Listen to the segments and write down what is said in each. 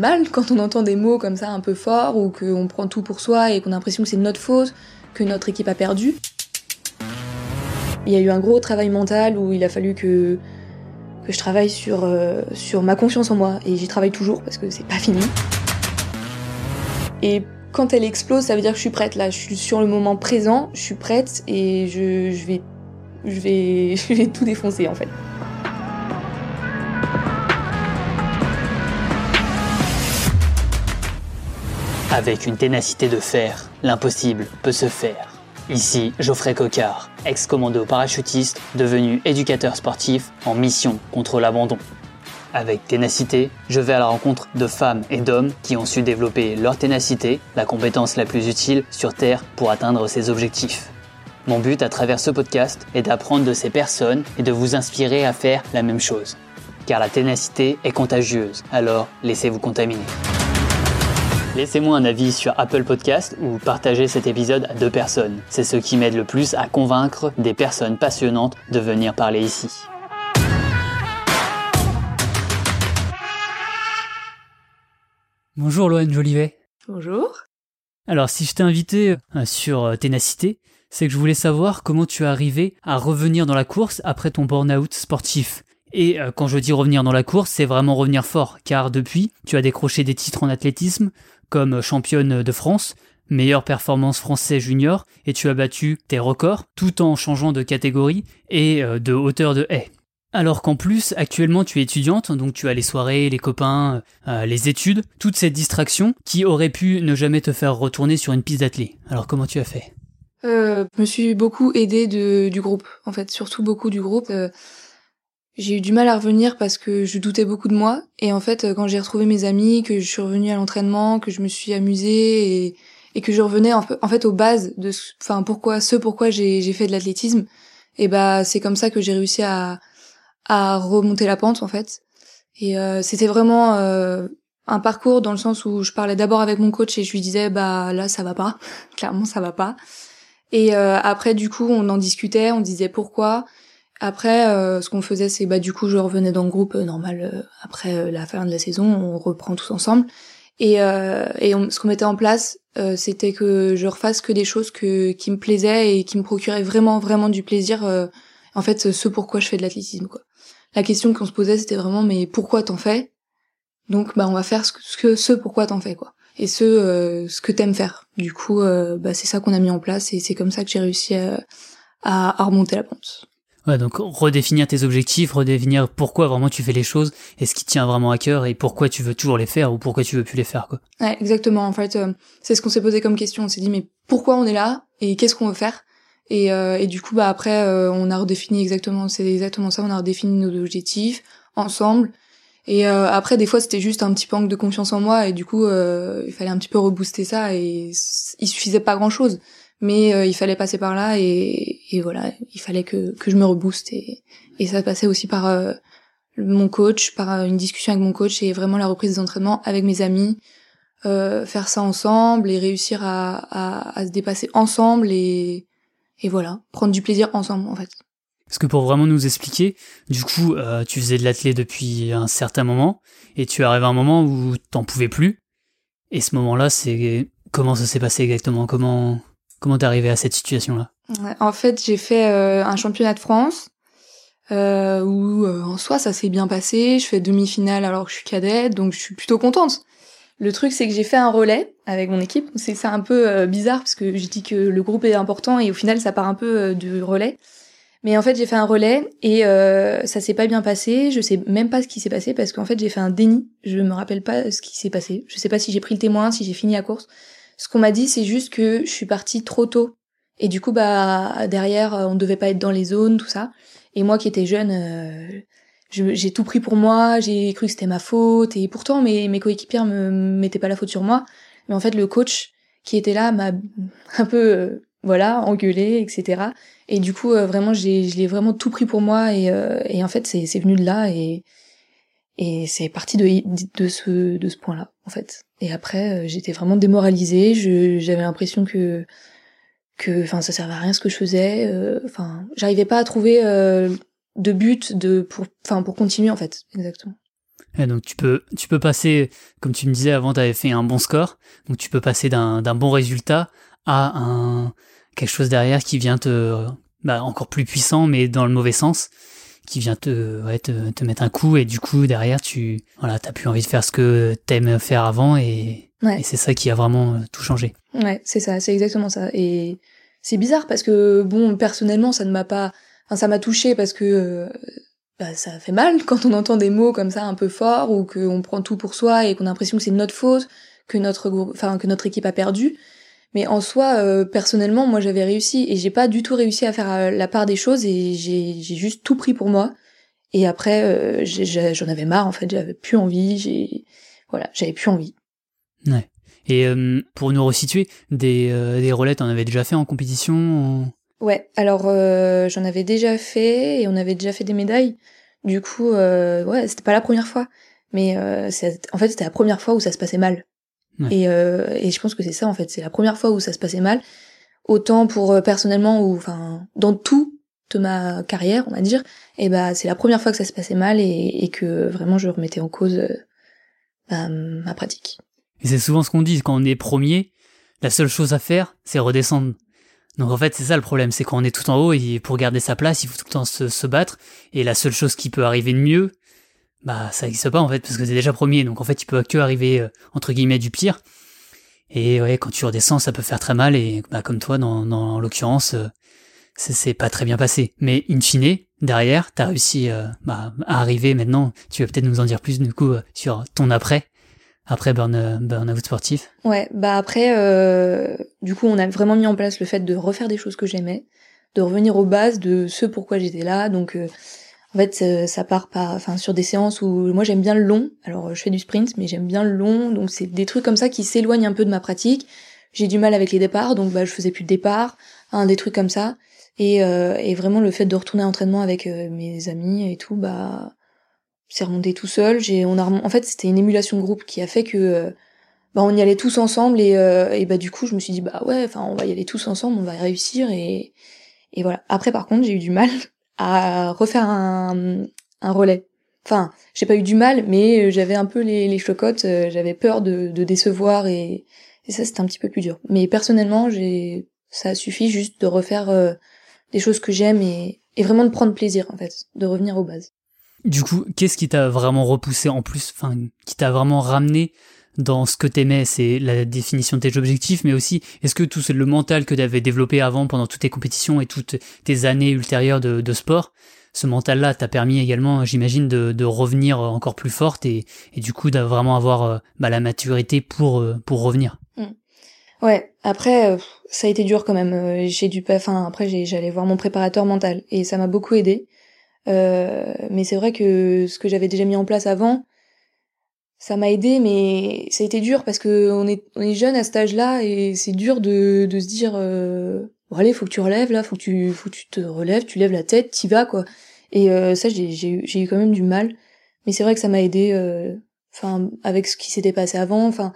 Mal quand on entend des mots comme ça un peu forts ou qu'on prend tout pour soi et qu'on a l'impression que c'est notre faute, que notre équipe a perdu. Il y a eu un gros travail mental où il a fallu que, que je travaille sur, euh, sur ma confiance en moi et j'y travaille toujours parce que c'est pas fini. Et quand elle explose, ça veut dire que je suis prête là, je suis sur le moment présent, je suis prête et je vais, je vais, je vais tout défoncer en fait. Avec une ténacité de fer, l'impossible peut se faire. Ici, Geoffrey Cocard, ex-commando parachutiste, devenu éducateur sportif en mission contre l'abandon. Avec ténacité, je vais à la rencontre de femmes et d'hommes qui ont su développer leur ténacité, la compétence la plus utile sur Terre pour atteindre ses objectifs. Mon but à travers ce podcast est d'apprendre de ces personnes et de vous inspirer à faire la même chose. Car la ténacité est contagieuse, alors laissez-vous contaminer. Laissez-moi un avis sur Apple Podcast ou partagez cet épisode à deux personnes. C'est ce qui m'aide le plus à convaincre des personnes passionnantes de venir parler ici. Bonjour Loane Jolivet. Bonjour. Alors si je t'ai invité euh, sur euh, Ténacité, c'est que je voulais savoir comment tu es arrivé à revenir dans la course après ton burn-out sportif. Et euh, quand je dis revenir dans la course, c'est vraiment revenir fort, car depuis, tu as décroché des titres en athlétisme, comme championne de France, meilleure performance français junior, et tu as battu tes records, tout en changeant de catégorie et euh, de hauteur de haie. Alors qu'en plus, actuellement tu es étudiante, donc tu as les soirées, les copains, euh, les études, toutes ces distractions qui auraient pu ne jamais te faire retourner sur une piste d'athlée. Alors comment tu as fait? Euh, Je me suis beaucoup aidée du groupe, en fait, surtout beaucoup du groupe. Euh, j'ai eu du mal à revenir parce que je doutais beaucoup de moi. Et en fait, quand j'ai retrouvé mes amis, que je suis revenue à l'entraînement, que je me suis amusée et, que je revenais en, fait aux bases de, enfin pourquoi, ce pourquoi j'ai fait de l'athlétisme, et bah c'est comme ça que j'ai réussi à à remonter la pente en fait. Et euh, c'était vraiment euh, un parcours dans le sens où je parlais d'abord avec mon coach et je lui disais bah là ça va pas, clairement ça va pas. Et euh, après du coup on en discutait, on disait pourquoi. Après, euh, ce qu'on faisait, c'est bah du coup, je revenais dans le groupe euh, normal euh, après la fin de la saison, on reprend tous ensemble. Et, et ce qu'on mettait en place, c'était que je refasse que des choses que qui me plaisaient et qui me procuraient vraiment vraiment du plaisir. en fait, ce pourquoi je fais de l'athlétisme, quoi. La question qu'on se posait, c'était vraiment mais pourquoi t'en fais? Donc bah on va faire ce que ce pourquoi t'en fais, quoi. Et ce ce que t'aimes faire. Du coup, bah c'est ça qu'on a mis en place et c'est comme ça que j'ai réussi à, à remonter la pente. Ouais, donc redéfinir tes objectifs, redéfinir pourquoi vraiment tu fais les choses et ce qui tient vraiment à cœur et pourquoi tu veux toujours les faire ou pourquoi tu veux plus les faire quoi. Ouais, exactement. En fait, euh, c'est ce qu'on s'est posé comme question. On s'est dit mais pourquoi on est là et qu'est-ce qu'on veut faire? Et, euh, et, du coup bah après euh, on a redéfini exactement, c'est exactement ça. On a redéfini nos objectifs ensemble. Et après des fois c'était juste un petit manque de confiance en moi et du coup il fallait un petit peu rebooster ça et il suffisait pas grand chose mais euh, il fallait passer par là et, et, voilà, il fallait que, que je me rebooste et, et ça passait aussi par euh, mon coach, par euh, une discussion avec mon coach et vraiment la reprise des entraînements avec mes amis, euh, faire ça ensemble et réussir à, à, à, se dépasser ensemble et, et voilà, prendre du plaisir ensemble en fait. Parce que pour vraiment nous expliquer, du coup, euh, tu faisais de l'athlé depuis un certain moment et tu arrives à un moment où t'en pouvais plus. Et ce moment-là, c'est comment ça s'est passé exactement? Comment Comment t'es arrivé à cette situation-là? En fait, j'ai fait euh, un championnat de France euh, où euh, en soi ça s'est bien passé. Je fais demi-finale alors que je suis cadette, donc je suis plutôt contente. Le truc, c'est que j'ai fait un relais avec mon équipe. C'est un peu bizarre parce que je dis que le groupe est important et au final ça part un peu du relais. Mais en fait, j'ai fait un relais et ça s'est pas bien passé. Je sais même pas ce qui s'est passé parce qu'en fait, j'ai fait un déni. Je me rappelle pas ce qui s'est passé. Je sais pas si j'ai pris le témoin, si j'ai fini la course. Ce qu'on m'a dit, c'est juste que je suis partie trop tôt. Et du coup, bah derrière, on ne devait pas être dans les zones, tout ça. Et moi qui étais jeune, euh, j'ai tout pris pour moi, j'ai cru que c'était ma faute. Et pourtant, mes, coéquipières me mettaient pas la faute sur moi. Mais en fait, le coach qui était là m'a un peu, euh, voilà, engueulé, etc. Et du coup, euh, vraiment, je l'ai vraiment tout pris pour moi. Et, en fait, c'est venu de là. Et, c'est parti de ce point-là, en fait. Et après, euh, j'étais vraiment démoralisée. J'avais l'impression que, que, enfin, ça servait à rien ce que je faisais. Euh, enfin, j'arrivais pas à trouver euh, de but de pour, enfin, pour continuer, en fait, exactement. donc tu peux, tu peux passer, comme tu me disais avant, tu avais fait un bon score, donc tu peux passer d'un bon résultat à un quelque chose derrière qui vient te, bah, encore plus puissant, mais dans le mauvais sens, qui vient te, ouais, te, te mettre un coup, et du coup derrière tu, voilà, t'as plus envie de faire ce que t'aimes faire avant, et, Ouais. et c'est ça qui a vraiment euh, tout changé. Ouais, c'est ça, c'est exactement ça. Et c'est bizarre parce que, bon, personnellement, ça ne m'a pas... Enfin, ça m'a touché parce que euh, bah, ça fait mal quand on entend des mots comme ça un peu forts ou qu'on prend tout pour soi et qu'on a l'impression que c'est notre faute, que notre, enfin, que notre équipe a perdu. Mais en soi, euh, personnellement, moi, j'avais réussi et j'ai pas du tout réussi à faire euh, la part des choses et j'ai juste tout pris pour moi. Et après, euh, j'en avais marre, en fait, j'avais plus envie, j'ai... Voilà, j'avais plus envie. Ouais. Et euh, pour nous resituer, des, des relais, t'en avais déjà fait en compétition en- Ouais, alors j'en avais déjà fait et on avait déjà fait des médailles. Du coup, ouais, c'était pas la première fois, mais c'est- en fait c'était la première fois où ça se passait mal. Ouais. Et, euh, et je pense que c'est ça en fait, c'est la première fois où ça se passait mal. Autant pour euh, personnellement ou enfin dans tout de ma carrière, on va dire, et bah c'est la première fois que ça se passait mal et, et que vraiment je remettais en cause euh, bah, ma pratique. Et c'est souvent ce qu'on dit, quand on est premier, la seule chose à faire, c'est redescendre. Donc en fait, c'est ça le problème, c'est qu'on est tout en haut et pour garder sa place, il faut tout le temps se, se battre. Et la seule chose qui peut arriver de mieux, bah ça n'existe pas en fait, parce que c'est déjà premier. Donc en fait, il peut que arriver, euh, entre guillemets, du pire. Et ouais, quand tu redescends, ça peut faire très mal. Et bah, comme toi, dans, dans l'occurrence, euh, c'est pas très bien passé. Mais in fine, derrière, t'as réussi euh, bah, à arriver maintenant. Tu vas peut-être nous en dire plus du coup euh, sur ton après, après burn, euh, burn-out sportif. Ouais, bah après, du coup, on a vraiment mis en place le fait de refaire des choses que j'aimais, de revenir aux bases de ce pourquoi j'étais là. Donc, en fait, euh, ça part par, enfin, sur des séances où moi j'aime bien le long. Alors, euh, je fais du sprint, mais j'aime bien le long. Donc, c'est des trucs comme ça qui s'éloignent un peu de ma pratique. J'ai du mal avec les départs, donc bah, je faisais plus de départ, hein, des trucs comme ça. Et, euh, et vraiment, le fait de retourner à l'entraînement avec euh, mes amis et tout, bah, c'est remonté tout seul. J'ai, on a, en fait, c'était une émulation de groupe qui a fait que bah on y allait tous ensemble et, et bah du coup je me suis dit bah ouais enfin on va y aller tous ensemble on va y réussir et et voilà après par contre j'ai eu du mal à refaire un, relais. Enfin j'ai pas eu du mal mais euh, j'avais un peu les, chocottes euh, j'avais peur de, décevoir et, et ça c'était un petit peu plus dur. Mais personnellement j'ai ça suffit juste de refaire euh, des choses que j'aime et, et vraiment de prendre plaisir en fait de revenir aux bases. Du coup, qu'est-ce qui t'a vraiment repoussé en plus, enfin, qui t'a vraiment ramené dans ce que t'aimais C'est la définition de tes objectifs, mais aussi, est-ce que tout le mental que t'avais développé avant pendant toutes tes compétitions et toutes tes années ultérieures de, sport ce mental-là t'a permis également, j'imagine, de, revenir encore plus forte et, du coup, de vraiment avoir euh, bah, la maturité pour, euh, pour revenir? Ouais, après, euh, ça a été dur quand même. J'ai dû enfin, après, j'allais voir mon préparateur mental et ça m'a beaucoup aidé. Mais c'est vrai que ce que j'avais déjà mis en place avant, ça m'a aidé, mais ça a été dur parce que on est, on est jeune à cet âge-là et c'est dur de, de se dire, euh, bon allez, faut que tu relèves là, faut que tu, faut que tu te relèves, tu lèves la tête, t'y vas quoi. Et euh, ça, j'ai, j'ai, eu- quand même du mal. Mais c'est vrai que ça m'a aidé, euh, enfin, avec ce qui s'était passé avant, enfin.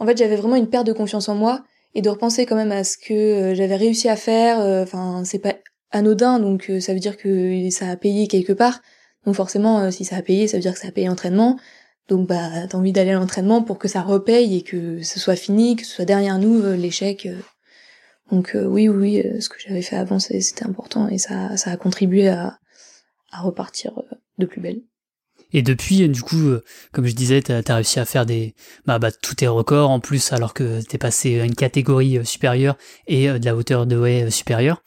En fait, j'avais vraiment une perte de confiance en moi et de repenser quand même à ce que euh, j'avais réussi à faire. euh, Enfin, c'est pas anodin, donc ça veut dire que ça a payé quelque part. Donc forcément, si ça a payé, ça veut dire que ça a payé l'entraînement. Donc bah, t'as envie d'aller à l'entraînement pour que ça repaye et que ce soit fini, que ce soit derrière nous euh, l'échec. euh. Donc euh, oui, oui, ce que j'avais fait avant, c'était important et ça, ça a contribué à, repartir de plus belle. Et depuis, du coup, comme je disais, t'as as réussi à faire des, bah, bah, tous tes records en plus, alors que t'es passé à une catégorie supérieure et de la hauteur de haie supérieure.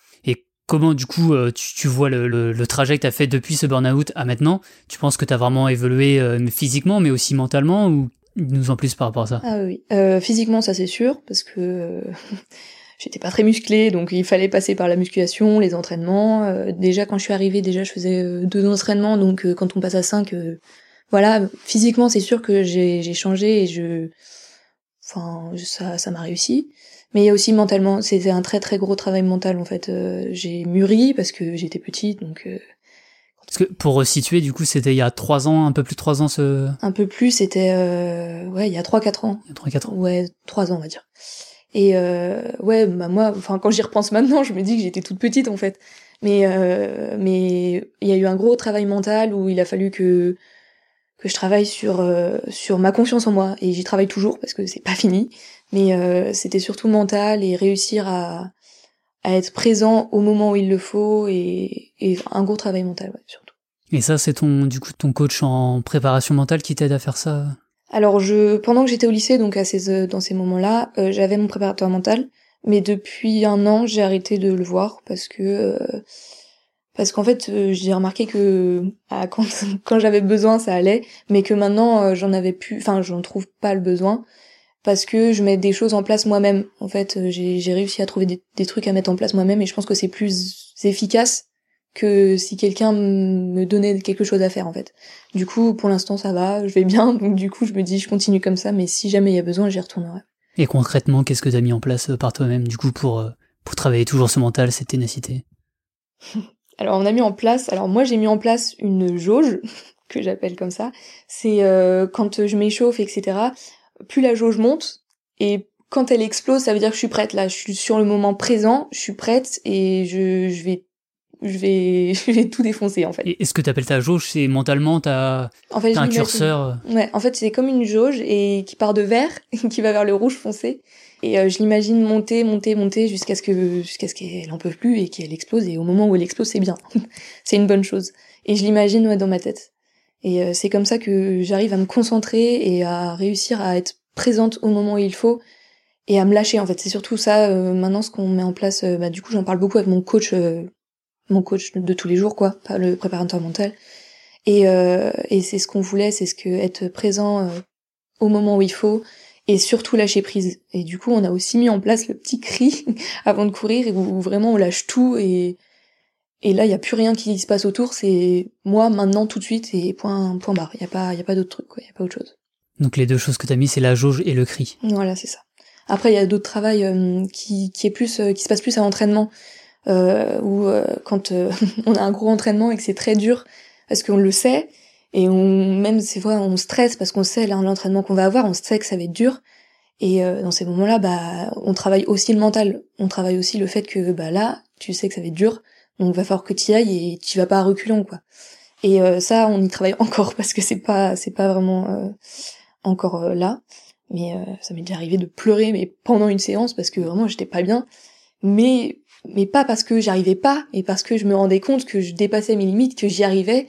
Comment, du coup, euh, tu, tu vois le, trajet que t'as fait depuis ce burn-out à maintenant? Tu penses que t'as vraiment évolué euh, physiquement, mais aussi mentalement, ou nous en plus par rapport à ça? Ah oui, euh, physiquement ça c'est sûr parce que j'étais pas très musclée donc il fallait passer par la musculation, les entraînements. Déjà quand je suis arrivée, déjà je faisais deux entraînements donc quand on passe à cinq, voilà, physiquement c'est sûr que j'ai j'ai changé et je, enfin ça ça m'a réussi. Mais il y a aussi mentalement, c'était un très très gros travail mental en fait. Euh, j'ai mûri parce que j'étais petite donc euh, Parce que pour resituer, du coup, c'était il y a trois ans, un peu plus de trois ans, ce... un peu plus c'était euh, ouais il y a trois quatre ans. il y a trois, quatre ans. Ouais, trois ans, on va dire. Et ouais, bah moi, enfin quand j'y repense maintenant, je me dis que j'étais toute petite en fait. Mais mais il y a eu un gros travail mental où il a fallu que que je travaille sur sur ma confiance en moi et j'y travaille toujours parce que c'est pas fini mais c'était surtout mental et réussir à à être présent au moment où il le faut et, et un gros travail mental ouais, surtout. Et ça c'est ton du coup ton coach en préparation mentale qui t'aide à faire ça? Alors je pendant que j'étais au lycée donc à ces dans ces moments-là, j'avais mon préparateur mental mais depuis un an, j'ai arrêté de le voir parce que euh, parce qu'en fait, euh, j'ai remarqué que ah, quand quand j'avais besoin, ça allait, mais que maintenant euh, j'en avais plus, enfin, j'en trouve pas le besoin parce que je mets des choses en place moi-même. En fait, j'ai j'ai réussi à trouver des, des trucs à mettre en place moi-même et je pense que c'est plus efficace que si quelqu'un me donnait quelque chose à faire en fait. Du coup, pour l'instant, ça va, je vais bien, donc du coup, je me dis je continue comme ça, mais si jamais il y a besoin, j'y retournerai. Et concrètement, qu'est-ce que tu as mis en place euh, par toi-même, du coup, pour, euh, pour travailler toujours ce mental, cette ténacité? Alors, on a mis en place, alors moi, j'ai mis en place une jauge, que j'appelle comme ça. C'est euh, quand je m'échauffe, etc., plus la jauge monte, et quand elle explose, ça veut dire que je suis prête. Là, je suis sur le moment présent, je suis prête, et je, je vais je vais, je vais tout défoncer en fait. Et est-ce que tu appelles ta jauge, c'est mentalement t'as en fait, un curseur Ouais, en fait c'est comme une jauge et qui part de vert, qui va vers le rouge foncé. Et euh, je l'imagine monter, monter, monter jusqu'à ce que jusqu'à ce qu'elle en peut plus et qu'elle explose. Et au moment où elle explose, c'est bien, c'est une bonne chose. Et je l'imagine ouais, dans ma tête. Et euh, c'est comme ça que j'arrive à me concentrer et à réussir à être présente au moment où il faut et à me lâcher en fait. C'est surtout ça maintenant ce qu'on met en place. bah, du coup, j'en parle beaucoup avec mon coach mon coach de tous les jours, quoi, pas le préparateur mental. Et, euh, et c'est ce qu'on voulait, c'est ce que être présent euh, au moment où il faut et surtout lâcher prise. Et du coup, on a aussi mis en place le petit cri avant de courir où vraiment on lâche tout et et là il y a plus rien qui se passe autour, c'est moi maintenant tout de suite et point point barre. Il y a pas il y a pas d'autre truc quoi, il y a pas autre chose. Donc les deux choses que tu as mis c'est la jauge et le cri. Voilà, c'est ça. Après il y a d'autres travail euh, qui qui est plus qui se passe plus à l'entraînement euh, ou euh, quand euh, on a un gros entraînement et que c'est très dur parce qu'on le sait et on même ces fois on stresse parce qu'on sait l'entraînement qu'on va avoir, on sait que ça va être dur. Et euh, dans ces moments-là, bah, on travaille aussi le mental. On travaille aussi le fait que bah là, tu sais que ça va être dur, donc va falloir que tu y ailles et tu vas pas à reculons quoi. Et euh, ça, on y travaille encore parce que c'est pas c'est pas vraiment encore là. Mais ça m'est déjà arrivé de pleurer mais pendant une séance parce que vraiment j'étais pas bien. Mais mais pas parce que j'arrivais pas, mais parce que je me rendais compte que je dépassais mes limites, que j'y arrivais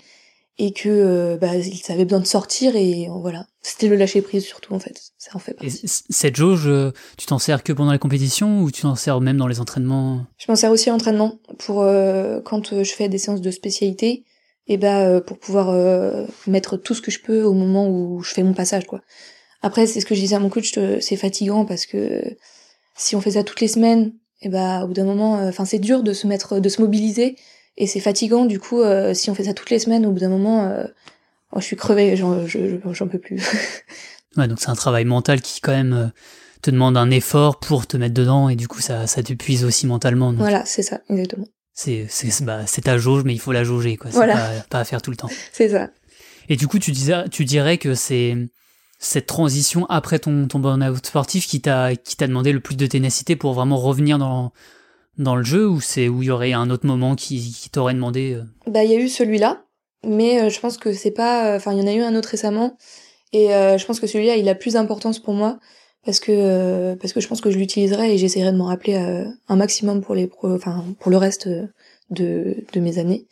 et que euh, bah, il avait besoin de sortir et voilà. C'était le lâcher prise surtout en fait. Ça en fait partie. cette jauge, euh, tu t'en sers que pendant les compétitions ou tu t'en sers même dans les entraînements? Je m'en sers aussi à l'entraînement pour euh, quand je fais des séances de spécialité et bah pour pouvoir mettre tout ce que je peux au moment où je fais mon passage quoi. Après c'est ce que je disais à mon coach, c'est fatigant parce que si on fait ça toutes les semaines et bah au bout d'un moment, euh, enfin c'est dur de se mettre, de se mobiliser et c'est fatigant. Du coup, euh, si on fait ça toutes les semaines, au bout d'un moment, euh, oh, je suis crevée, j'en, j'en peux plus. ouais, donc c'est un travail mental qui quand même te demande un effort pour te mettre dedans et du coup ça, ça t'épuise aussi mentalement. Voilà, c'est ça, exactement. C'est, c'est, bah, c'est ta jauge, mais il faut la jauger, quoi. C'est voilà. pas, pas à faire tout le temps. c'est ça. Et du coup, tu disais, tu dirais que c'est cette transition après ton, ton burn-out sportif qui t'a qui t'a demandé le plus de ténacité pour vraiment revenir dans dans le jeu ou c'est où il y aurait un autre moment qui, t'aurait demandé euh? Bah il y a eu celui-là, mais euh, je pense que c'est pas enfin il y en a eu un autre récemment et euh, je pense que celui-là il a plus d'importance pour moi parce que parce que je pense que je l'utiliserai et j'essaierai de m'en rappeler un maximum pour les enfin pour le reste de de mes années.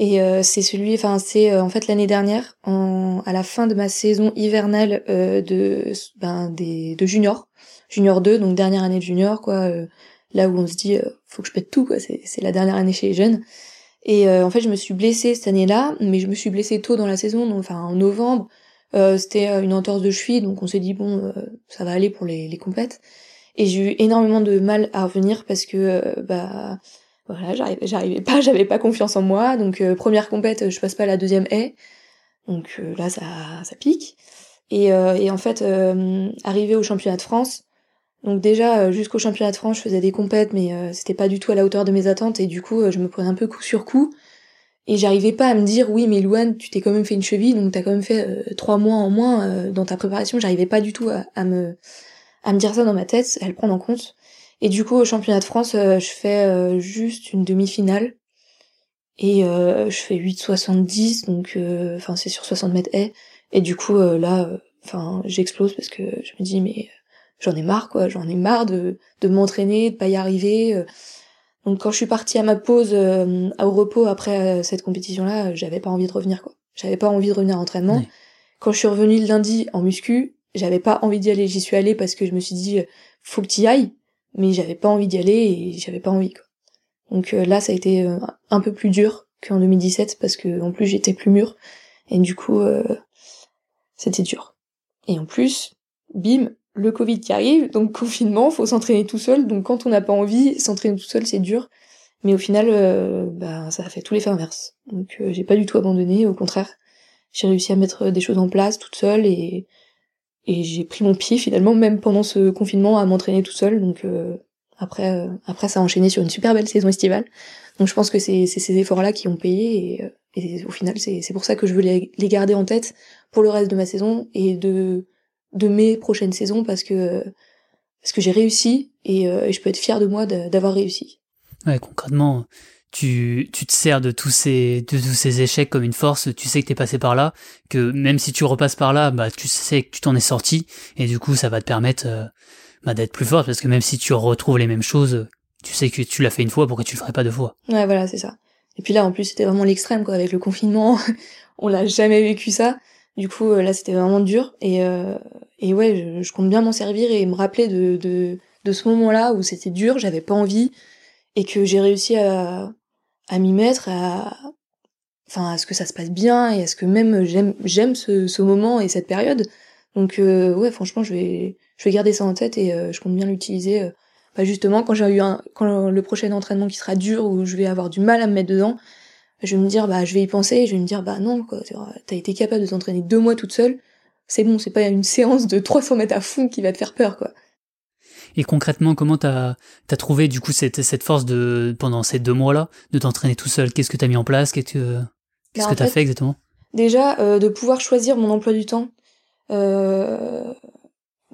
Et c'est celui, enfin c'est en fait l'année dernière, à la fin de ma saison hivernale de ben des de junior, junior 2, donc dernière année de junior quoi, là où on se dit faut que je pète tout quoi, c'est la dernière année chez les jeunes. Et en fait je me suis blessée cette année-là, mais je me suis blessée tôt dans la saison, enfin en novembre. C'était une entorse de cheville, donc on s'est dit bon ça va aller pour les les compètes. Et j'ai eu énormément de mal à revenir parce que bah voilà, j'arrivais, pas, j'avais pas confiance en moi. Donc euh, première compète, je passe pas la deuxième haie. Donc euh, là, ça, ça pique. Et, euh, et en fait, arrivé au championnat de France, donc déjà jusqu'au championnat de France, je faisais des compètes, mais c'était pas du tout à la hauteur de mes attentes. Et du coup, je me prenais un peu coup sur coup. Et j'arrivais pas à me dire, oui, mais Louane, tu t'es quand même fait une cheville, donc t'as quand même fait trois mois en moins dans ta préparation. J'arrivais pas du tout à, à, me à me dire ça dans ma tête, à le prendre en compte. Et du coup, au championnat de France, euh, je fais euh, juste une demi-finale. Et euh, je fais 8,70, donc enfin c'est sur 60 mètres haies. Et du coup, là, enfin, j'explose parce que je me dis, mais j'en ai marre, quoi. J'en ai marre de, de m'entraîner, de pas y arriver. Donc quand je suis partie à ma pause au repos après cette compétition-là, j'avais pas envie de revenir, quoi. J'avais pas envie de revenir à l'entraînement. Quand je suis revenue le lundi en muscu, j'avais pas envie d'y aller. J'y suis allée parce que je me suis dit, faut que tu y ailles. Mais j'avais pas envie d'y aller et j'avais pas envie, quoi. Donc là, ça a été un peu plus dur qu'en 2017 parce que en plus j'étais plus mûre et du coup euh, c'était dur. Et en plus, bim, le Covid qui arrive, donc confinement, faut s'entraîner tout seul, donc quand on n'a pas envie, s'entraîner tout seul c'est dur. Mais au final, euh, bah, ça a fait tout l'effet inverse. Donc euh, j'ai pas du tout abandonné, au contraire, j'ai réussi à mettre des choses en place toute seule et et j'ai pris mon pied finalement même pendant ce confinement à m'entraîner tout seul. Donc après après ça a enchaîné sur une super belle saison estivale. Donc je pense que c'est ces efforts-là qui ont payé et, euh, au final c'est pour ça que je veux les, garder en tête pour le reste de ma saison et de de mes prochaines saisons parce que parce que j'ai réussi et, euh, et, je peux être fière de moi d'avoir réussi. Ouais, concrètement, tu, tu te sers de tous ces de tous ces échecs comme une force. Tu sais que t'es passé par là, que même si tu repasses par là, bah tu sais que tu t'en es sorti et du coup ça va te permettre euh, bah, d'être plus forte parce que même si tu retrouves les mêmes choses, tu sais que tu l'as fait une fois, pourquoi tu le ferais pas deux fois? Ouais, voilà, c'est ça. Et puis là, en plus, c'était vraiment l'extrême, quoi, avec le confinement. on l'a jamais vécu ça. Du coup, euh, là, c'était vraiment dur. Et, euh, et ouais, je, compte bien m'en servir et me rappeler de, de, ce moment-là où c'était dur, j'avais pas envie, et que j'ai réussi à, à m'y mettre, à, enfin, à ce que ça se passe bien, et à ce que même j'aime, ce moment et cette période. Donc, euh, ouais, franchement, je vais, je vais garder ça en tête et je compte bien l'utiliser bah, justement quand j'ai eu un quand le prochain entraînement qui sera dur où je vais avoir du mal à me mettre dedans je vais me dire bah je vais y penser je vais me dire bah non quoi t'as été capable de t'entraîner deux mois toute seule c'est bon c'est pas une séance de 300 mètres à fond qui va te faire peur quoi et concrètement, comment t'as as trouvé du coup cette, cette force de pendant ces deux mois-là de t'entraîner tout seul? Qu'est-ce que t'as mis en place? Qu'est-ce que qu'est-ce bah, que t'as fait, fait exactement? Déjà, euh, de pouvoir choisir mon emploi du temps. Euh,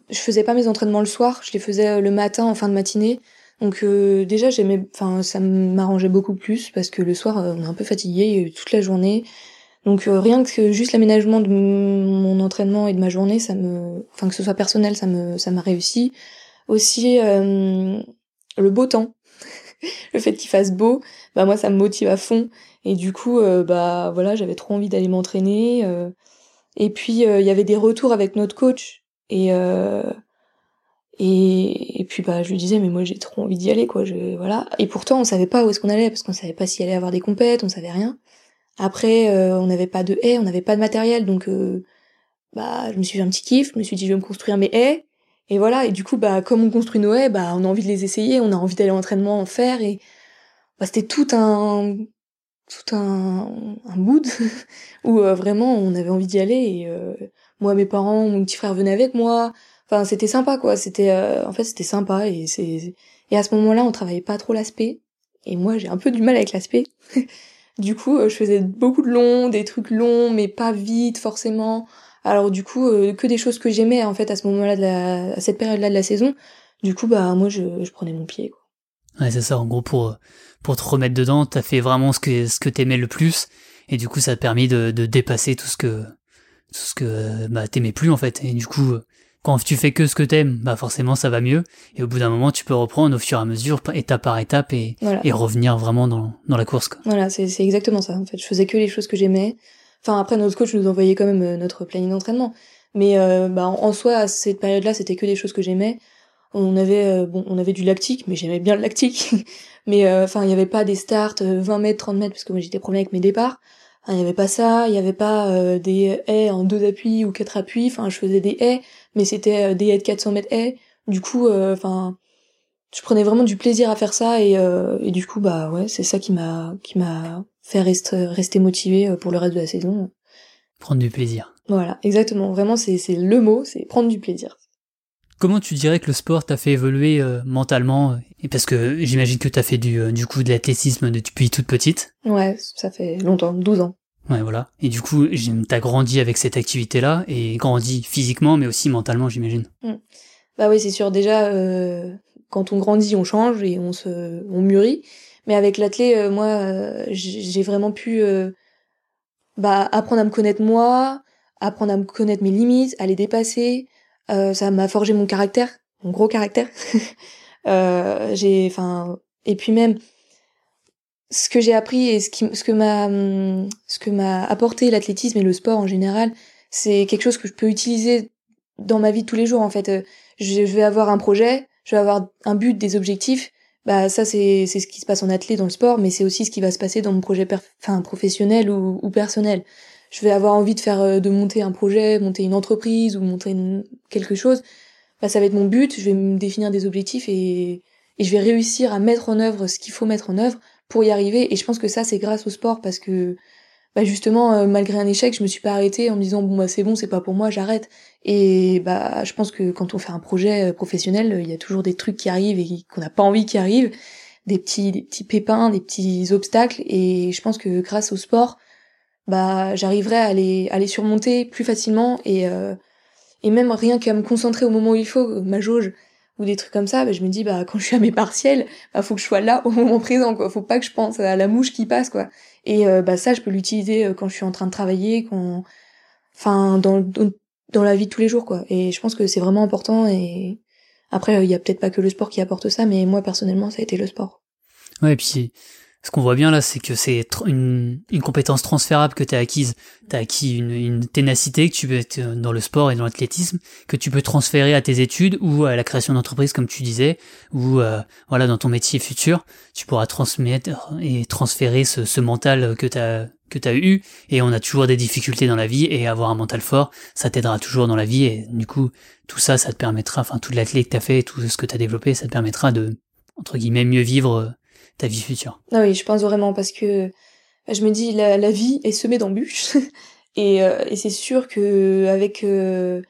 je faisais pas mes entraînements le soir, je les faisais euh, le matin en fin de matinée. Donc euh, déjà j'aimais, enfin ça m'arrangeait beaucoup plus parce que le soir euh, on est un peu fatigué toute la journée. Donc rien que juste l'aménagement de mon entraînement et de ma journée, ça me, enfin que ce soit personnel, ça me, ça m'a réussi. Aussi le beau temps, le fait qu'il fasse beau, bah moi ça me motive à fond. Et du coup bah voilà j'avais trop envie d'aller m'entraîner. et puis il y avait des retours avec notre coach et, euh, et, puis bah je lui disais mais moi j'ai trop envie d'y aller quoi. Je, voilà. Et pourtant on savait pas où est-ce qu'on allait parce qu'on savait pas s'il allait avoir des compètes, on savait rien. Après euh, on n'avait pas de haies, on n'avait pas de matériel donc euh, bah je me suis fait un petit kiff, je me suis dit je vais me construire mes haies. Et voilà, et du coup, bah, comme on construit nos haies, bah, on a envie de les essayer, on a envie d'aller à l'entraînement, en faire, et bah, c'était tout un, tout un, un mood où euh, vraiment on avait envie d'y aller, et moi mes parents mon petit frère venait avec moi enfin c'était sympa quoi. C'était euh, en fait c'était sympa et c'est et à ce moment-là on travaillait pas trop l'aspect et moi j'ai un peu du mal avec l'aspect. Du coup euh, je faisais beaucoup de longs des trucs longs mais pas vite forcément. Alors du coup euh, que des choses que j'aimais en fait à ce moment-là de la à cette période-là de la saison. Du coup bah moi je, je prenais mon pied quoi. Ouais c'est ça. En gros pour pour te remettre dedans t'as fait vraiment ce que ce que t'aimais le plus et du coup ça a permis de, de dépasser tout ce que ce que bah t'aimais plus en fait. Et du coup quand tu fais que ce que t'aimes bah forcément ça va mieux. Et au bout d'un moment tu peux reprendre au fur et à mesure étape par étape et, et revenir vraiment dans, dans la course quoi. voilà c'est exactement ça en fait. Je faisais que les choses que j'aimais. Enfin après notre coach nous envoyait quand même euh, notre planning d'entraînement. Mais euh, bah en, soi à cette période là c'était que des choses que j'aimais. On avait euh, bon on avait du lactique mais j'aimais bien le lactique. Mais enfin il y avait pas des starts 20 mètres 30 mètres parce que moi j'étais premier avec mes départs il n'y avait pas ça, il n'y avait pas euh, des haies en deux appuis ou quatre appuis, enfin je faisais des haies, mais c'était euh, des haies de 400 mètres haies, du coup, euh, enfin, je prenais vraiment du plaisir à faire ça et, et du coup, bah ouais, c'est ça qui m'a qui m'a fait rester, rester motivé pour le reste de la saison. Prendre du plaisir. Voilà, exactement, vraiment c'est le mot, c'est prendre du plaisir. Comment tu dirais que le sport t'a fait évoluer mentalement et parce que j'imagine que t'as fait du, du coup de l'athlétisme depuis toute petite. Ouais, ça fait longtemps, 12 ans. Ouais, voilà. Et du coup, t'as grandi avec cette activité-là et grandi physiquement, mais aussi mentalement, j'imagine. Mm. Bah oui, c'est sûr. Déjà, euh, quand on grandit, on change et on se, on mûrit. Mais avec l'athlé, euh, moi, euh, j'ai vraiment pu bah, apprendre à me connaître moi, apprendre à me connaître mes limites, à les dépasser. Ça m'a forgé mon caractère, mon gros caractère. j'ai, enfin, et puis même ce que j'ai appris et ce qui, ce que m'a, ce que m'a apporté l'athlétisme et le sport en général, c'est quelque chose que je peux utiliser dans ma vie de tous les jours en fait. Je vais avoir un projet, je vais avoir un but, des objectifs. Bah ça c'est c'est ce qui se passe en athlète dans le sport, mais c'est aussi ce qui va se passer dans mon projet enfin professionnel ou, ou personnel. Je vais avoir envie de faire euh, de monter un projet, monter une entreprise ou monter quelque chose. Bah ça va être mon but. Je vais me définir des objectifs et et je vais réussir à mettre en œuvre ce qu'il faut mettre en œuvre pour y arriver. Et je pense que ça c'est grâce au sport parce que bah justement euh, malgré un échec je me suis pas arrêtée en me disant bon bah c'est bon c'est pas pour moi j'arrête et bah je pense que quand on fait un projet euh, professionnel il y a toujours des trucs qui arrivent et qu'on n'a pas envie qui arrivent des petits des petits pépins des petits obstacles et je pense que grâce au sport bah j'arriverai à les à les surmonter plus facilement et euh, et même rien qu'à me concentrer au moment où il faut ma jauge ou des trucs comme ça, bah, je me dis bah quand je suis à mes partiels, bah faut que je sois là au moment présent quoi, faut pas que je pense à la mouche qui passe quoi. Et euh, bah ça je peux l'utiliser euh, quand je suis en train de travailler, quand enfin dans dans la vie de tous les jours quoi. Et je pense que c'est vraiment important et après il y a peut-être pas que le sport qui apporte ça mais moi personnellement ça a été le sport. Ouais, et puis ce qu'on voit bien là, c'est que c'est une, compétence transférable que tu as acquise. Tu as acquis une, ténacité que tu peux être dans le sport et dans l'athlétisme, que tu peux transférer à tes études ou à la création d'entreprise, comme tu disais, ou euh, voilà dans ton métier futur. Tu pourras transmettre et transférer ce, ce mental que tu as que tu as eu et on a toujours des difficultés dans la vie et avoir un mental fort ça t'aidera toujours dans la vie et du coup tout ça ça te permettra enfin toute l'athlète que tu as fait tout ce que tu as développé ça te permettra de entre guillemets mieux vivre ta vie future. Ah oui, je pense vraiment parce que je me dis la, la vie est semée d'embûches et, euh, et c'est sûr que avec euh,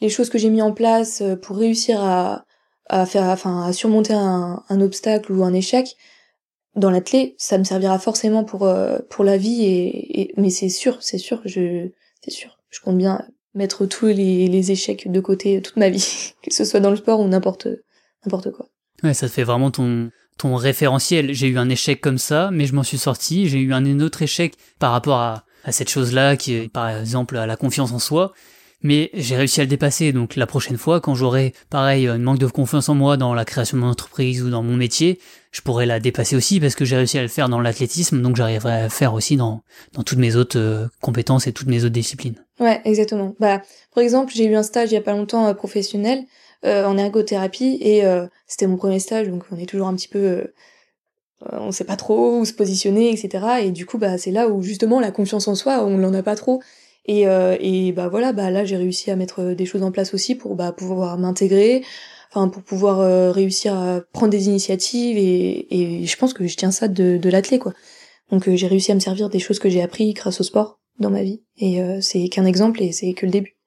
les choses que j'ai mis en place euh, pour réussir à, à faire, enfin à surmonter un, un obstacle ou un échec dans l'athlète, ça me servira forcément pour pour la vie et, et mais c'est sûr, c'est sûr, je c'est sûr, je compte bien mettre tous les, les échecs de côté toute ma vie, que ce soit dans le sport ou n'importe n'importe quoi. Ouais, ça te fait vraiment ton ton référentiel. J'ai eu un échec comme ça, mais je m'en suis sorti. J'ai eu un autre échec par rapport à, cette chose-là, qui est par exemple à la confiance en soi. Mais j'ai réussi à le dépasser. Donc la prochaine fois, quand j'aurai pareil un manque de confiance en moi dans la création de mon entreprise ou dans mon métier, je pourrais la dépasser aussi parce que j'ai réussi à le faire dans l'athlétisme. Donc j'arriverai à le faire aussi dans dans toutes mes autres euh, compétences et toutes mes autres disciplines. Ouais, exactement. Bah, par exemple, j'ai eu un stage il y a pas longtemps euh, professionnel en ergothérapie et euh, c'était mon premier stage donc on est toujours un petit peu euh, on sait pas trop où se positionner etc et du coup bah c'est là où justement la confiance en soi on l'en a pas trop. Et, et bah voilà bah là j'ai réussi à mettre des choses en place aussi pour bah pouvoir m'intégrer enfin pour pouvoir réussir à prendre des initiatives et, et je pense que je tiens ça de, de l'athlète quoi. Donc j'ai réussi à me servir des choses que j'ai appris grâce au sport dans ma vie. Et c'est qu'un exemple et c'est que le début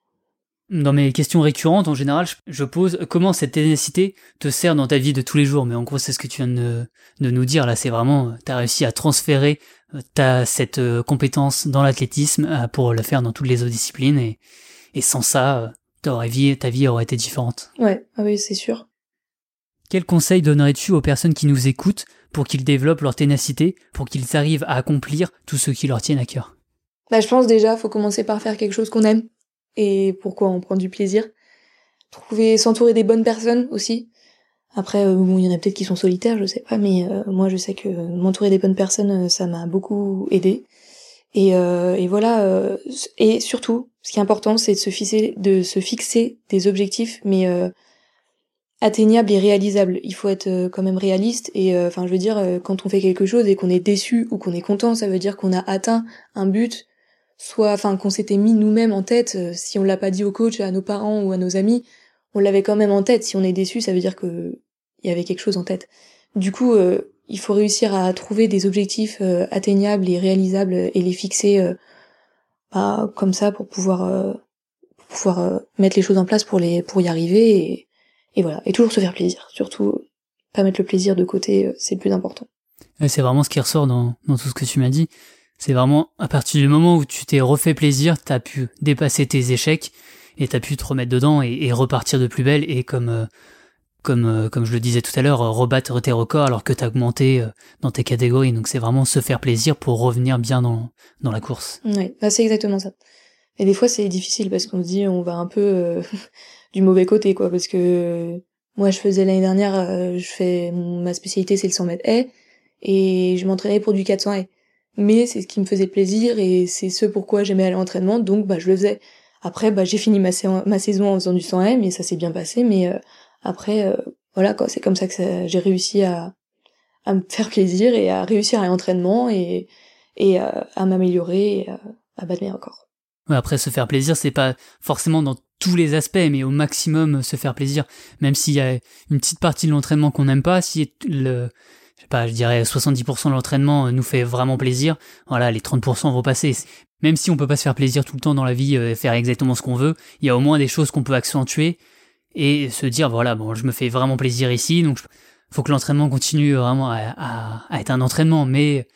dans mes questions récurrentes, en général, je pose comment cette ténacité te sert dans ta vie de tous les jours? Mais en gros, c'est ce que tu viens de, nous dire. Là, c'est vraiment, tu as réussi à transférer euh, ta, cette euh, compétence dans l'athlétisme euh, pour la faire dans toutes les autres disciplines. Et, et sans ça, ta vie, ta vie aurait été différente. Ouais, ah oui, c'est sûr. Quel conseil donnerais-tu aux personnes qui nous écoutent pour qu'ils développent leur ténacité, pour qu'ils arrivent à accomplir tout ce qui leur tient à cœur? Bah, Je pense déjà, faut commencer par faire quelque chose qu'on aime et pourquoi on prend du plaisir. Trouver, s'entourer des bonnes personnes aussi. Après, euh, bon, il y en a peut-être qui sont solitaires, je sais pas, mais euh, moi je sais que m'entourer des bonnes personnes, euh, ça m'a beaucoup aidé. Et, et voilà. et surtout, ce qui est important, c'est de se fixer, de se fixer des objectifs, mais atteignables et réalisables. Il faut être quand même réaliste. Et enfin, je veux dire, quand on fait quelque chose et qu'on est déçu ou qu'on est content, ça veut dire qu'on a atteint un but soit enfin qu'on s'était mis nous-mêmes en tête euh, si on l'a pas dit au coach à nos parents ou à nos amis on l'avait quand même en tête. Si on est déçu ça veut dire que il y avait quelque chose en tête. Du coup euh, il faut réussir à trouver des objectifs euh, atteignables et réalisables et les fixer bah, comme ça pour pouvoir pouvoir mettre les choses en place pour les pour y arriver et, voilà. Et toujours se faire plaisir. Surtout pas mettre le plaisir de côté c'est le plus important. C'est vraiment ce qui ressort dans tout ce que tu m'as dit c'est vraiment à partir du moment où tu t'es refait plaisir, t'as pu dépasser tes échecs et t'as pu te remettre dedans et, repartir de plus belle et comme euh, comme euh, comme je le disais tout à l'heure, rebattre tes records alors que t'as augmenté euh, dans tes catégories. Donc c'est vraiment se faire plaisir pour revenir bien dans dans la course. Oui, bah c'est exactement ça. Et des fois, c'est difficile parce qu'on se dit, on va un peu du mauvais côté, quoi. Parce que moi, je faisais l'année dernière, je fais ma spécialité, c'est le 100 mètres haies, et je m'entraînais pour du 400 haies. Mais c'est ce qui me faisait plaisir et c'est ce pourquoi j'aimais aller à l'entraînement, donc bah je le faisais. Après, bah j'ai fini ma, saison en faisant du 100 haies, mais ça s'est bien passé. Mais euh, après, voilà, quoi, c'est comme ça que j'ai réussi à me faire plaisir et à réussir à l'entraînement et et à, m'améliorer et à battre mes records après, se faire plaisir, c'est pas forcément dans tous les aspects, mais au maximum se faire plaisir. Même s'il y a une petite partie de l'entraînement qu'on n'aime pas, si le, je sais pas, je dirais 70% de l'entraînement nous fait vraiment plaisir, voilà, les 30% vont passer. Même si on peut pas se faire plaisir tout le temps dans la vie, euh, faire exactement ce qu'on veut, il y a au moins des choses qu'on peut accentuer et se dire, voilà, bon, je me fais vraiment plaisir ici, donc faut que l'entraînement continue vraiment à, être un entraînement, mais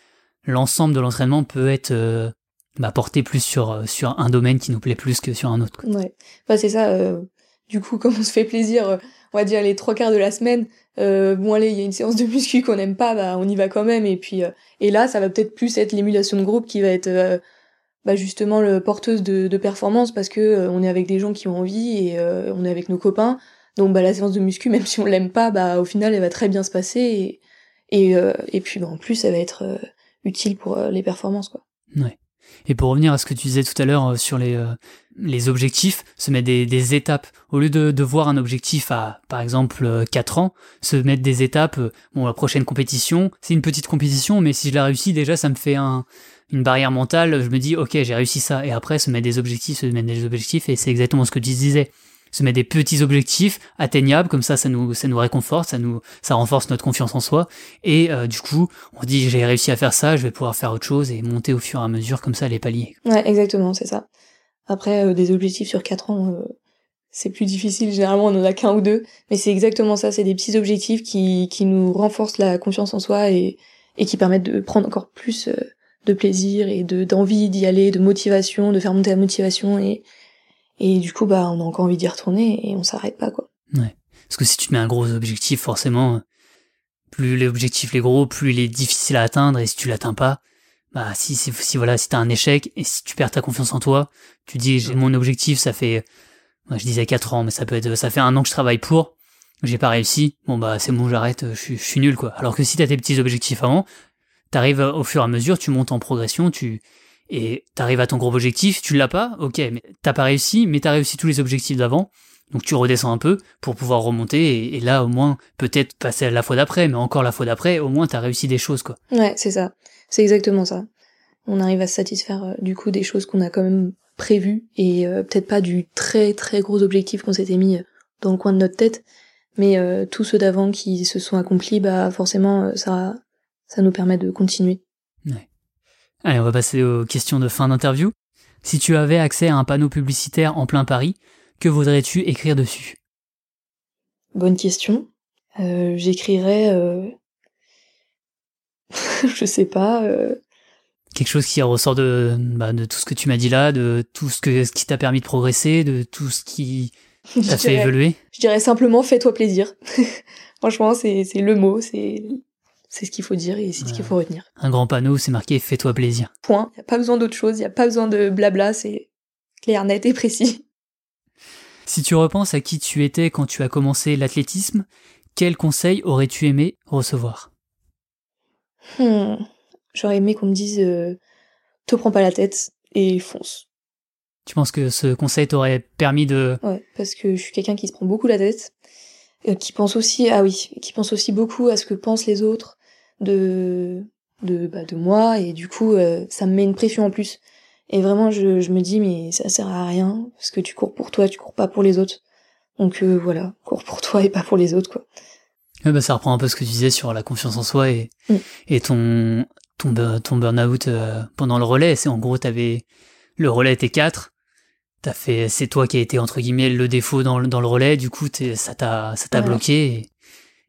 l'ensemble de l'entraînement peut être euh, bah, porter plus sur euh, un domaine qui nous plaît plus que sur un autre. Ouais, bah, c'est ça. Euh, du coup, comme on se fait plaisir, euh, on va dire les trois quarts de la semaine. Euh, bon allez, il y a une séance de muscu qu'on n'aime pas, bah on y va quand même. Et puis et là, ça va peut-être plus être l'émulation de groupe qui va être bah justement le porteuse de, performance parce que on est avec des gens qui ont envie et on est avec nos copains. Donc bah la séance de muscu, même si on l'aime pas, bah au final elle va très bien se passer et et, et puis bah, en plus elle va être utile pour les performances quoi. Ouais. Et pour revenir à ce que tu disais tout à l'heure euh, sur les, euh, les objectifs, se mettre des, des étapes. Au lieu de, voir un objectif à, par exemple, 4 euh, ans, se mettre des étapes, bon, la prochaine compétition, c'est une petite compétition, mais si je la réussis, déjà, ça me fait un, une barrière mentale, je me dis, ok, j'ai réussi ça. Et après, se mettre des objectifs, se mettre des objectifs, et c'est exactement ce que tu disais. Se mettre des petits objectifs atteignables comme ça ça nous ça nous réconforte ça nous ça renforce notre confiance en soi. Et euh, du coup on dit j'ai réussi à faire ça je vais pouvoir faire autre chose et monter au fur et à mesure comme ça les paliers. Ouais exactement c'est ça après euh, des objectifs sur quatre ans euh, c'est plus difficile généralement on en a qu'un ou deux mais c'est exactement ça c'est des petits objectifs qui nous renforcent la confiance en soi et qui permettent de prendre encore plus de plaisir et de d'envie d'y aller de motivation de faire monter la motivation et et du coup, bah, on a encore envie d'y retourner et on s'arrête pas, quoi. Ouais. Parce que si tu te mets un gros objectif, forcément, plus l'objectif est gros, plus il est difficile à atteindre et si tu l'atteins pas, bah, si, si, si voilà, si t'as un échec et si tu perds ta confiance en toi, tu dis, j'ai mon objectif, ça fait, moi, je disais 4 ans, mais ça peut être, ça fait un an que je travaille pour, j'ai pas réussi, bon, bah, c'est bon, j'arrête, je suis, je suis nul, quoi. Alors que si t'as tes petits objectifs avant, t'arrives au fur et à mesure, tu montes en progression, tu, et t'arrives à ton gros objectif, tu l'as pas, ok, mais t'as pas réussi, mais t'as réussi tous les objectifs d'avant, donc tu redescends un peu pour pouvoir remonter, et, là au moins peut-être passer à la fois d'après, mais encore la fois d'après, au moins t'as réussi des choses quoi. Ouais, c'est ça, c'est exactement ça. On arrive à se satisfaire euh, du coup des choses qu'on a quand même prévues, et euh, peut-être pas du très très gros objectif qu'on s'était mis euh, dans le coin de notre tête, mais tous ceux d'avant qui se sont accomplis, bah forcément ça ça nous permet de continuer. Ouais. Allez, on va passer aux questions de fin d'interview. Si tu avais accès à un panneau publicitaire en plein Paris, que voudrais-tu écrire dessus? Bonne question. Euh, J'écrirais... Euh... je sais pas... Euh... Quelque chose qui ressort de, bah, de tout ce que tu m'as dit là, de tout ce, que, ce qui t'a permis de progresser, de tout ce qui t'a fait évoluer? Je dirais simplement fais-toi plaisir. Franchement, c'est le mot, c'est c'est ce qu'il faut dire et c'est ce qu'il faut retenir. Un grand panneau, c'est marqué Fais-toi plaisir. Point. Il n'y a pas besoin d'autre chose, il n'y a pas besoin de blabla, c'est clair, net et précis. Si tu repenses à qui tu étais quand tu as commencé l'athlétisme, quel conseil aurais-tu aimé recevoir? Hmm. J'aurais aimé qu'on me dise euh, Te prends pas la tête et fonce. Tu penses que ce conseil t'aurait permis de. Ouais, parce que je suis quelqu'un qui se prend beaucoup la tête, euh, qui pense aussi, ah oui, qui pense aussi beaucoup à ce que pensent les autres, de de bah, de moi et du coup euh, ça me met une pression en plus et vraiment je, je me dis mais ça sert à rien parce que tu cours pour toi tu cours pas pour les autres. Donc euh, voilà cours pour toi et pas pour les autres quoi. Bah ça reprend un peu ce que tu disais sur la confiance en soi et mm. et ton ton ton burn-out euh, pendant le relais. C'est en gros t'avais le relais était 4 t'as fait c'est toi qui a été entre guillemets le défaut dans le, dans le relais. Du coup ça t'a ça t'a bloqué et,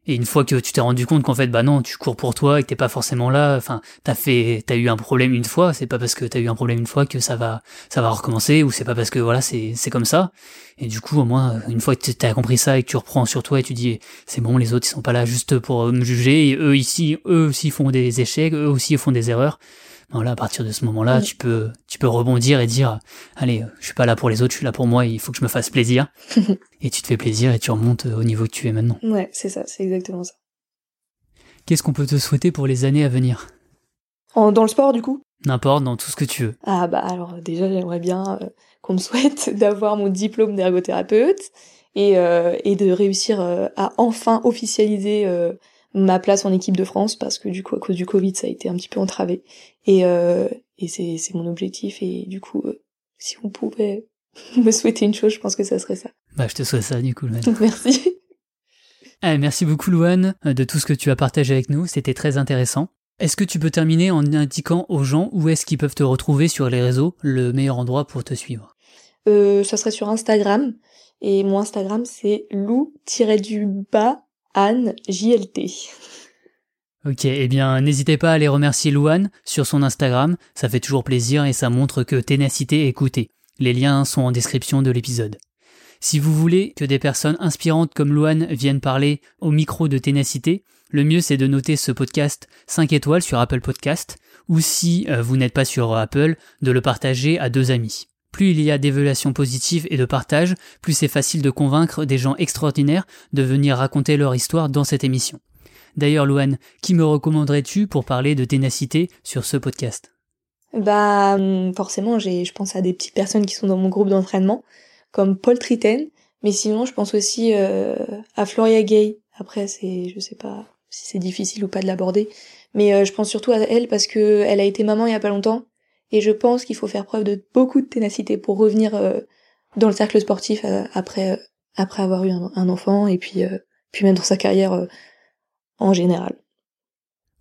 et une fois que tu t'es rendu compte qu'en fait, bah non, tu cours pour toi et que t'es pas forcément là, enfin, t'as fait, t'as eu un problème une fois, c'est pas parce que t'as eu un problème une fois que ça va, ça va recommencer, ou c'est pas parce que voilà, c'est, c'est comme ça. Et du coup, au moins, une fois que t'as compris ça et que tu reprends sur toi et tu dis, c'est bon, les autres, ils sont pas là juste pour me juger, eux ici, eux aussi font des échecs, eux aussi font des erreurs, Voilà, à partir de ce moment-là, Mm. tu peux, tu peux rebondir et dire, allez, euh, je suis pas là pour les autres, je suis là pour moi, il faut que je me fasse plaisir. et tu te fais plaisir et tu remontes euh, au niveau que tu es maintenant. Ouais, c'est ça, c'est exactement ça. Qu'est-ce qu'on peut te souhaiter pour les années à venir? En, dans le sport, du coup? N'importe, dans tout ce que tu veux. Ah bah alors déjà j'aimerais bien euh, qu'on me souhaite d'avoir mon diplôme d'ergothérapeute et, euh, et de réussir euh, à enfin officialiser euh, ma place en équipe de France parce que du coup à cause du Covid ça a été un petit peu entravé et, euh, et c'est, c'est mon objectif et du coup euh, si on pouvait me souhaiter une chose je pense que ça serait ça. Bah, je te souhaite ça, du coup, Louane. Merci. Eh, merci beaucoup, Louane, euh, de tout ce que tu as partagé avec nous. C'était très intéressant. Est-ce que tu peux terminer en indiquant aux gens où est-ce qu'ils peuvent te retrouver sur les réseaux, le meilleur endroit pour te suivre? Euh, ça serait sur Instagram et mon Instagram c'est lou-du-bas Anne JLT. Ok, eh bien, n'hésitez pas à aller remercier Louane sur son Instagram, ça fait toujours plaisir et ça montre que ténacité est écoutée. Les liens sont en description de l'épisode. Si vous voulez que des personnes inspirantes comme Louane viennent parler au micro de ténacité, le mieux c'est de noter ce podcast 5 étoiles sur Apple Podcast, ou si euh, vous n'êtes pas sur Apple, de le partager à deux amis. Plus il y a d'évaluations positives et de partage, plus c'est facile de convaincre des gens extraordinaires de venir raconter leur histoire dans cette émission. D'ailleurs, Louane, qui me recommanderais-tu pour parler de ténacité sur ce podcast? Bah hum, forcément, j'ai je pense à des petites personnes qui sont dans mon groupe d'entraînement comme Paul Triten, mais sinon je pense aussi euh, à Floria Gay. Après c'est je sais pas si c'est difficile ou pas de l'aborder, mais euh, je pense surtout à elle parce que elle a été maman il y a pas longtemps et je pense qu'il faut faire preuve de beaucoup de ténacité pour revenir euh, dans le cercle sportif euh, après euh, après avoir eu un, enfant et puis même dans sa carrière en général.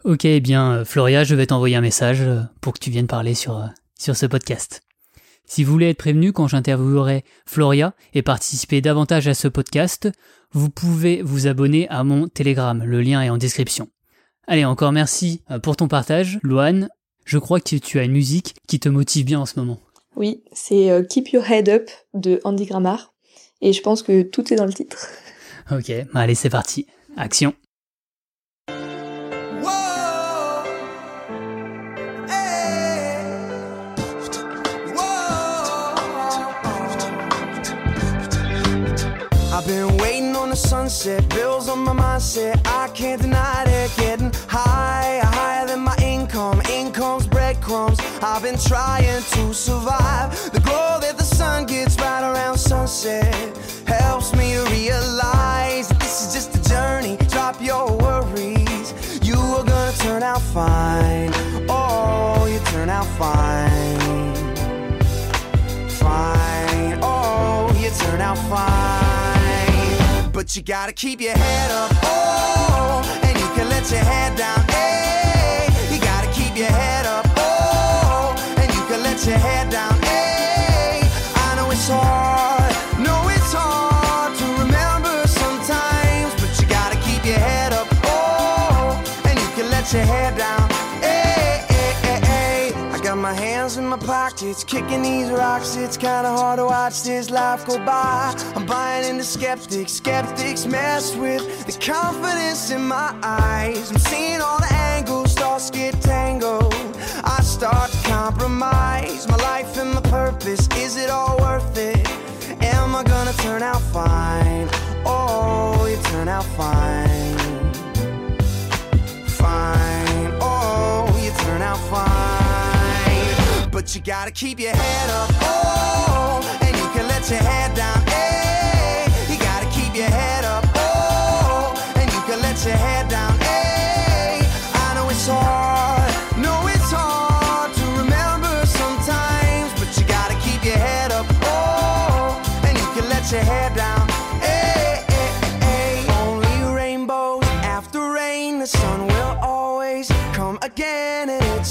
Ok, eh bien, Floria, je vais t'envoyer un message pour que tu viennes parler sur, ce podcast. Si vous voulez être prévenu quand j'interviewerai Floria et participer davantage à ce podcast, vous pouvez vous abonner à mon Telegram, le lien est en description. Allez, encore merci pour ton partage, Luan. Je crois que tu as une musique qui te motive bien en ce moment. Oui, c'est euh, Keep Your Head Up de Andy Gramar et je pense que tout est dans le titre. Ok, bah allez, c'est parti. Action. Whoa, hey, whoa. I've been waiting on the sunset, bills on my mindset. I can't been trying to survive. The glow that the sun gets right around sunset helps me realize that this is just a journey. Drop your worries. You are gonna turn out fine. Oh, you turn out fine. Fine. Oh, you turn out fine. But you gotta keep your head up. Oh, and you can let your head down. Hey, let your head down. Hey, I know it's hard. No, it's hard to remember sometimes, but you gotta keep your head up. Oh, and you can let your head down. I got my hands in my pockets, kicking these rocks. It's kinda hard to watch this life go by. I'm buying into skeptics, skeptics mess with the confidence in my eyes. I'm seeing all the angles, thoughts get tangled. I start compromise my life and my purpose. Is it all worth it? Am I gonna turn out fine? Oh, you turn out fine. Fine. Oh, you turn out fine. But you gotta keep your head up. Oh, and you can let your head down.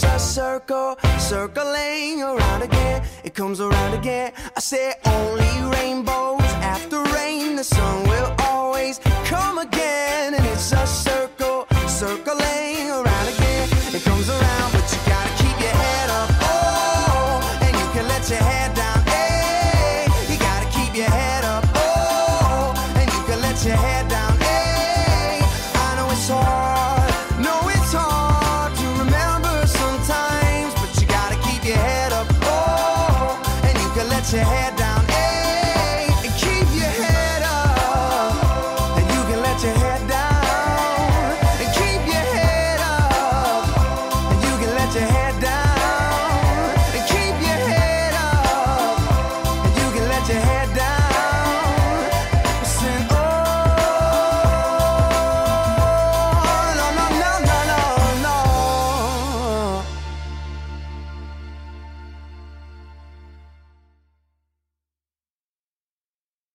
It's a circle, circling around again. It comes around again. I say only rainbows after rain. The sun will always come again. And it's a circle, circling your head.